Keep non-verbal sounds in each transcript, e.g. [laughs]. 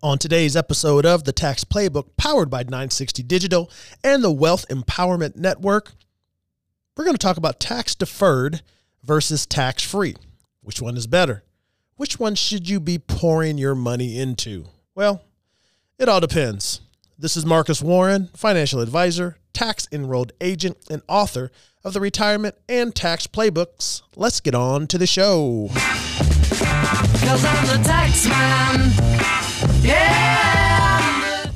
On today's episode of the Tax Playbook, powered by 960 Digital and the Wealth Empowerment Network, we're going to talk about tax deferred versus tax free. Which one is better? Which one should you be pouring your money into? Well, it all depends. This is Marcus Warren, financial advisor, tax enrolled agent, and author of the Retirement and Tax Playbooks. Let's get on to the show. Cause I'm the tax man. Yeah.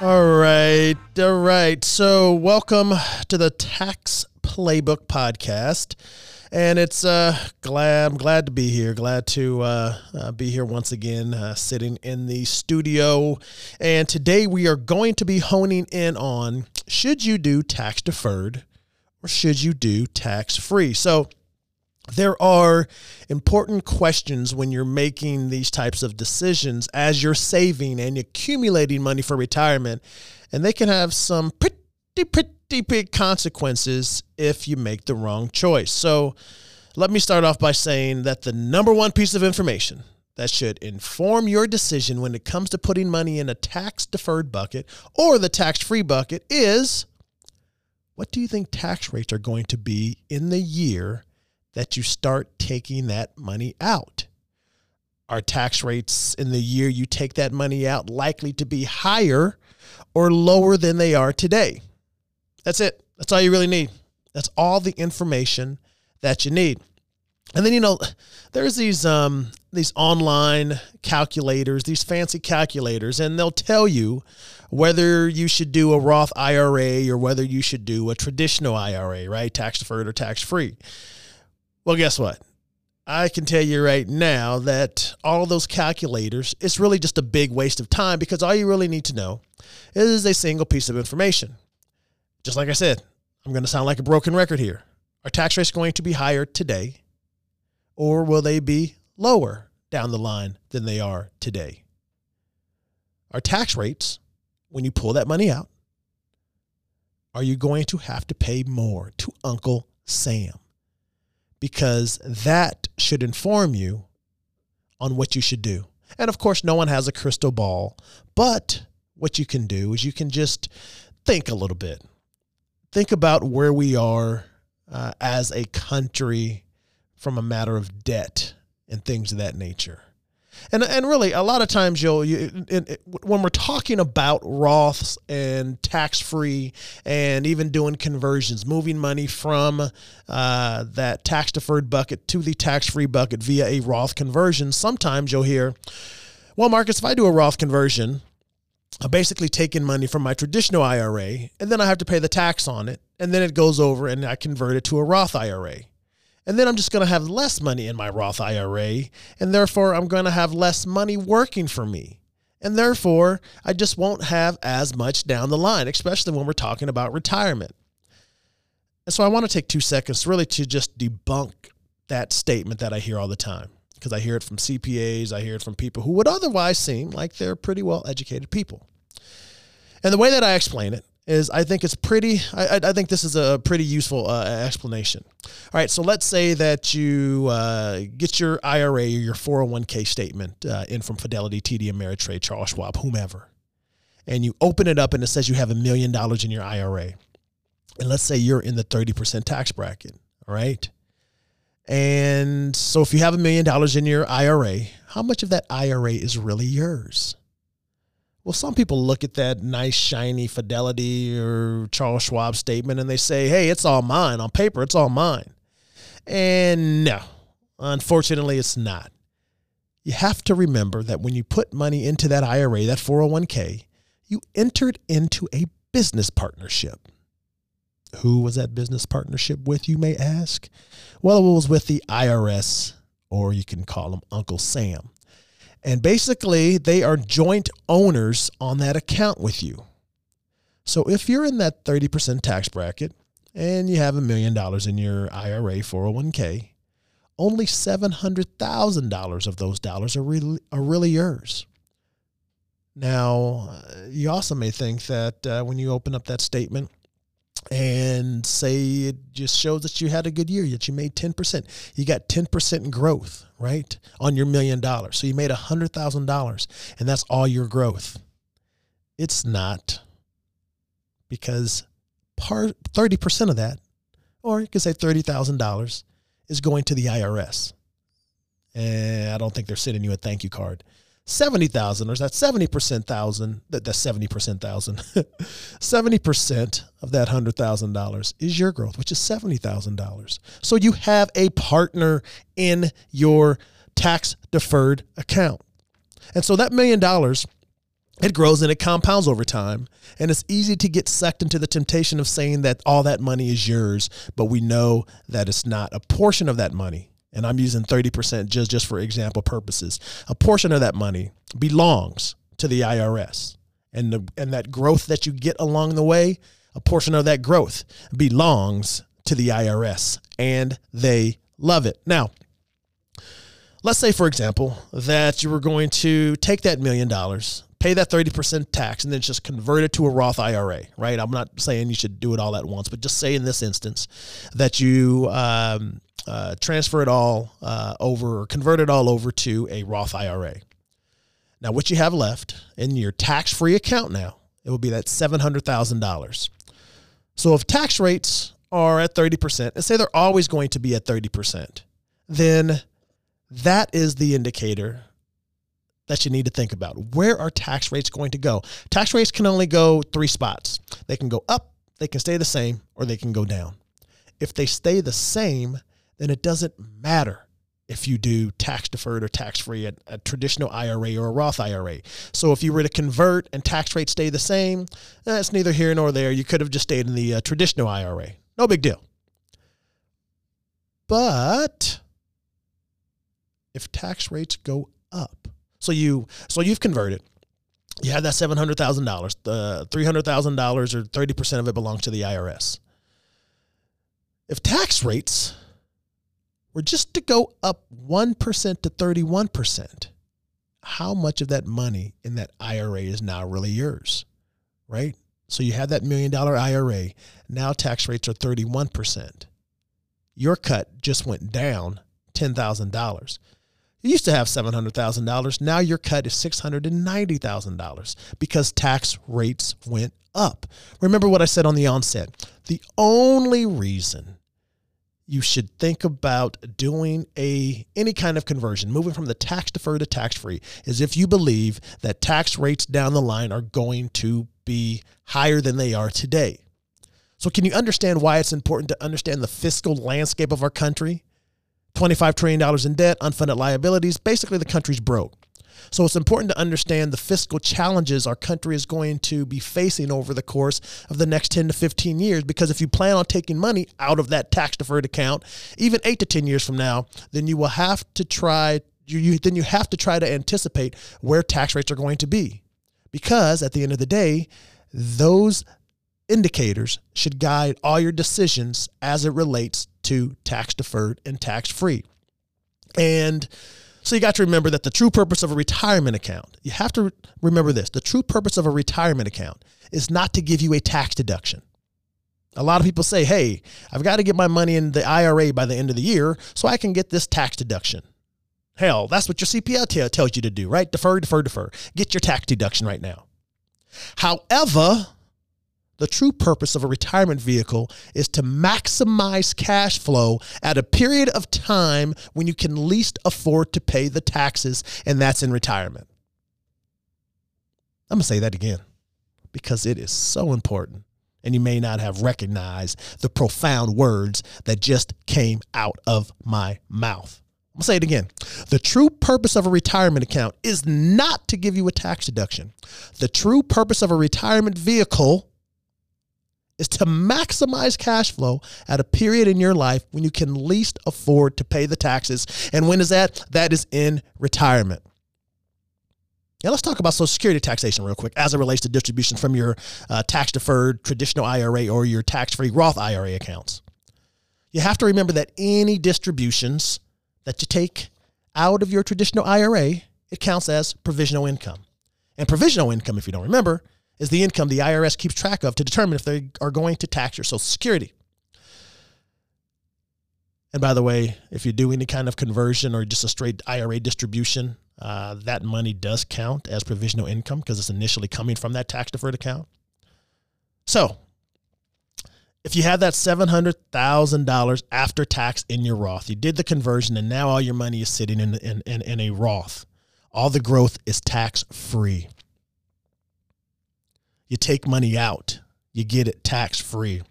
All right, all right. So, welcome to the Tax Playbook podcast, and it's uh glad I'm glad to be here. Glad to uh, uh, be here once again, uh, sitting in the studio. And today we are going to be honing in on should you do tax deferred or should you do tax free. So there are important questions when you're making these types of decisions as you're saving and accumulating money for retirement. And they can have some pretty, pretty big consequences if you make the wrong choice. So let me start off by saying that the number one piece of information that should inform your decision when it comes to putting money in a tax deferred bucket or the tax free bucket is what do you think tax rates are going to be in the year that you start taking that money out? Are tax rates in the year you take that money out likely to be higher or lower than they are today? That's it. That's all you really need. That's all the information that you need. And then you know, there's these um, these online calculators, these fancy calculators, and they'll tell you whether you should do a Roth IRA or whether you should do a traditional IRA, right, tax deferred or tax free. Well, guess what? I can tell you right now that all those calculators, it's really just a big waste of time because all you really need to know is a single piece of information. Just like I said, I'm going to sound like a broken record here. Are tax rates going to be higher today or will they be lower down the line than they are today? Are tax rates, when you pull that money out, are you going to have to pay more to Uncle Sam? Because that should inform you on what you should do. And of course, no one has a crystal ball, but what you can do is you can just think a little bit. Think about where we are uh, as a country from a matter of debt and things of that nature. And, and really, a lot of times, you'll you, in, in, when we're talking about Roths and tax free, and even doing conversions, moving money from uh, that tax deferred bucket to the tax free bucket via a Roth conversion, sometimes you'll hear, "Well, Marcus, if I do a Roth conversion, I'm basically taking money from my traditional IRA, and then I have to pay the tax on it, and then it goes over and I convert it to a Roth IRA." And then I'm just going to have less money in my Roth IRA. And therefore, I'm going to have less money working for me. And therefore, I just won't have as much down the line, especially when we're talking about retirement. And so I want to take two seconds really to just debunk that statement that I hear all the time. Because I hear it from CPAs, I hear it from people who would otherwise seem like they're pretty well educated people. And the way that I explain it is I think it's pretty, I, I think this is a pretty useful uh, explanation. All right, so let's say that you uh, get your IRA or your 401k statement uh, in from Fidelity, TD Ameritrade, Charles Schwab, whomever, and you open it up and it says you have a million dollars in your IRA. And let's say you're in the 30% tax bracket, all right? And so if you have a million dollars in your IRA, how much of that IRA is really yours? Well, some people look at that nice, shiny Fidelity or Charles Schwab statement and they say, hey, it's all mine. On paper, it's all mine. And no, unfortunately, it's not. You have to remember that when you put money into that IRA, that 401k, you entered into a business partnership. Who was that business partnership with, you may ask? Well, it was with the IRS, or you can call him Uncle Sam. And basically, they are joint owners on that account with you. So if you're in that 30% tax bracket and you have a million dollars in your IRA 401k, only $700,000 of those dollars are really, are really yours. Now, you also may think that uh, when you open up that statement, and say it just shows that you had a good year, that you made 10%. You got 10% growth, right, on your million dollars. So you made $100,000 and that's all your growth. It's not because part 30% of that, or you could say $30,000, is going to the IRS. And I don't think they're sending you a thank you card. 70,000 or is that 70% thousand? That that's 70% thousand. [laughs] 70% of that $100,000 is your growth which is $70,000 so you have a partner in your tax deferred account. And so that million dollars it grows and it compounds over time. And it's easy to get sucked into the temptation of saying that all that money is yours but we know that it's not a portion of that money and I'm using 30% just, just for example purposes, a portion of that money belongs to the IRS. And, the, and that growth that you get along the way, a portion of that growth belongs to the IRS and they love it. Now, let's say, for example, that you were going to take that million dollars, pay that 30% tax, and then just convert it to a Roth IRA, right? I'm not saying you should do it all at once, but just say in this instance that you um, uh, transfer it all uh, over, or convert it all over to a Roth IRA. Now, what you have left in your tax free account now, it will be that $700,000. So if tax rates are at 30%, and say they're always going to be at 30%, then that is the indicator that you need to think about. Where are tax rates going to go? Tax rates can only go three spots. They can go up, they can stay the same, or they can go down. If they stay the same, then it doesn't matter if you do tax deferred or tax free, a, a, traditional IRA or a Roth IRA. So if you were to convert and tax rates stay the same, that's eh, neither here nor there. You could have just stayed in the uh, traditional IRA. No big deal. But if tax rates go up, so you so you've converted, you have that seven hundred thousand dollars, the three hundred thousand dollars or thirty percent of it belongs to the IRS. If tax rates were just to go up 1% to 31%, how much of that money in that IRA is now really yours, right? So you have that million dollar IRA. Now tax rates are 31%. Your cut just went down $10,000. You used to have $700,000. Now your cut is $690,000 because tax rates went up. Remember what I said on the onset. The only reason you should think about doing a any kind of conversion, moving from the tax deferred to tax free, is if you believe that tax rates down the line are going to be higher than they are today. So can you understand why it's important to understand the fiscal landscape of our country? $25 trillion in debt, unfunded liabilities, basically the country's broke. So it's important to understand the fiscal challenges our country is going to be facing over the course of the next 10 to 15 years. Because if you plan on taking money out of that tax deferred account, even eight to 10 years from now, then you will have to try, you, you, then you have to try to anticipate where tax rates are going to be. Because at the end of the day, those indicators should guide all your decisions as it relates to tax deferred and tax free. And so you got to remember that the true purpose of a retirement account, you have to remember this the true purpose of a retirement account is not to give you a tax deduction. A lot of people say, hey, I've got to get my money in the IRA by the end of the year so I can get this tax deduction. Hell, that's what your CPA t- tells you to do, right? Defer, defer, defer. Get your tax deduction right now. However, the true purpose of a retirement vehicle is to maximize cash flow at a period of time when you can least afford to pay the taxes, and that's in retirement. I'm going to say that again because it is so important. And you may not have recognized the profound words that just came out of my mouth. I'm to say it again. The true purpose of a retirement account is not to give you a tax deduction. The true purpose of a retirement vehicle is to maximize cash flow at a period in your life when you can least afford to pay the taxes. And when is that? That is in retirement. Now, let's talk about Social Security taxation real quick as it relates to distributions from your uh, tax deferred traditional IRA or your tax free Roth IRA accounts. You have to remember that any distributions that you take out of your traditional IRA, it counts as provisional income. And provisional income, if you don't remember, is the income the IRS keeps track of to determine if they are going to tax your Social Security. And by the way, if you do any kind of conversion or just a straight IRA distribution, uh, that money does count as provisional income because it's initially coming from that tax deferred account. So, if you have that $700,000 after tax in your Roth, you did the conversion and now all your money is sitting in, in, in, in a Roth, all the growth is tax free. You take money out, you get it tax free.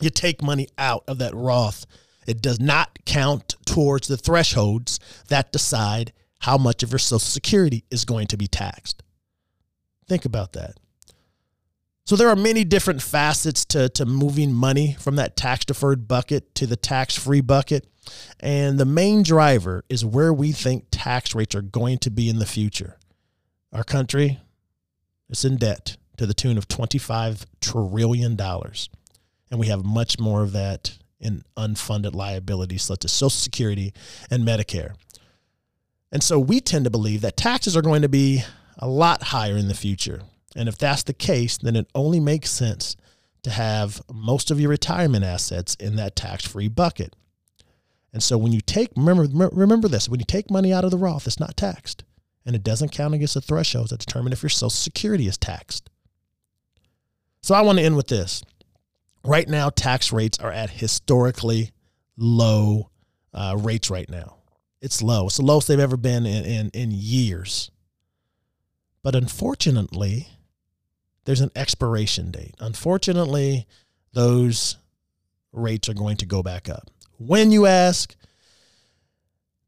You take money out of that Roth, it does not count towards the thresholds that decide how much of your Social Security is going to be taxed. Think about that. So there are many different facets to, to moving money from that tax deferred bucket to the tax free bucket. And the main driver is where we think tax rates are going to be in the future. Our country is in debt to the tune of $25 trillion. And we have much more of that in unfunded liabilities such as Social Security and Medicare. And so we tend to believe that taxes are going to be a lot higher in the future. And if that's the case, then it only makes sense to have most of your retirement assets in that tax free bucket. And so when you take, remember, remember this when you take money out of the Roth, it's not taxed. And it doesn't count against the thresholds that determine if your Social Security is taxed. So I want to end with this. Right now, tax rates are at historically low uh, rates right now. It's low. It's the lowest they've ever been in, in, in years. But unfortunately, there's an expiration date. Unfortunately, those rates are going to go back up. When you ask,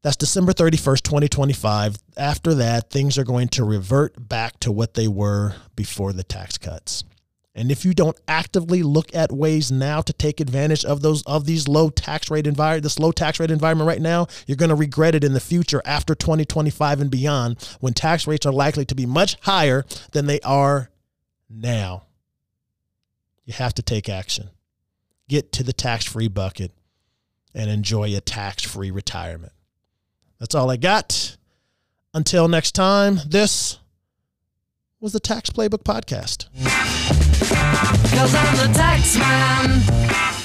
that's December 31st, 2025. After that, things are going to revert back to what they were before the tax cuts. And if you don't actively look at ways now to take advantage of those of these low tax rate environment, this low tax rate environment right now, you're going to regret it in the future after 2025 and beyond when tax rates are likely to be much higher than they are now. You have to take action. Get to the tax free bucket and enjoy a tax free retirement. That's all I got. Until next time, this was the Tax Playbook Podcast. Cause I'm the tax man.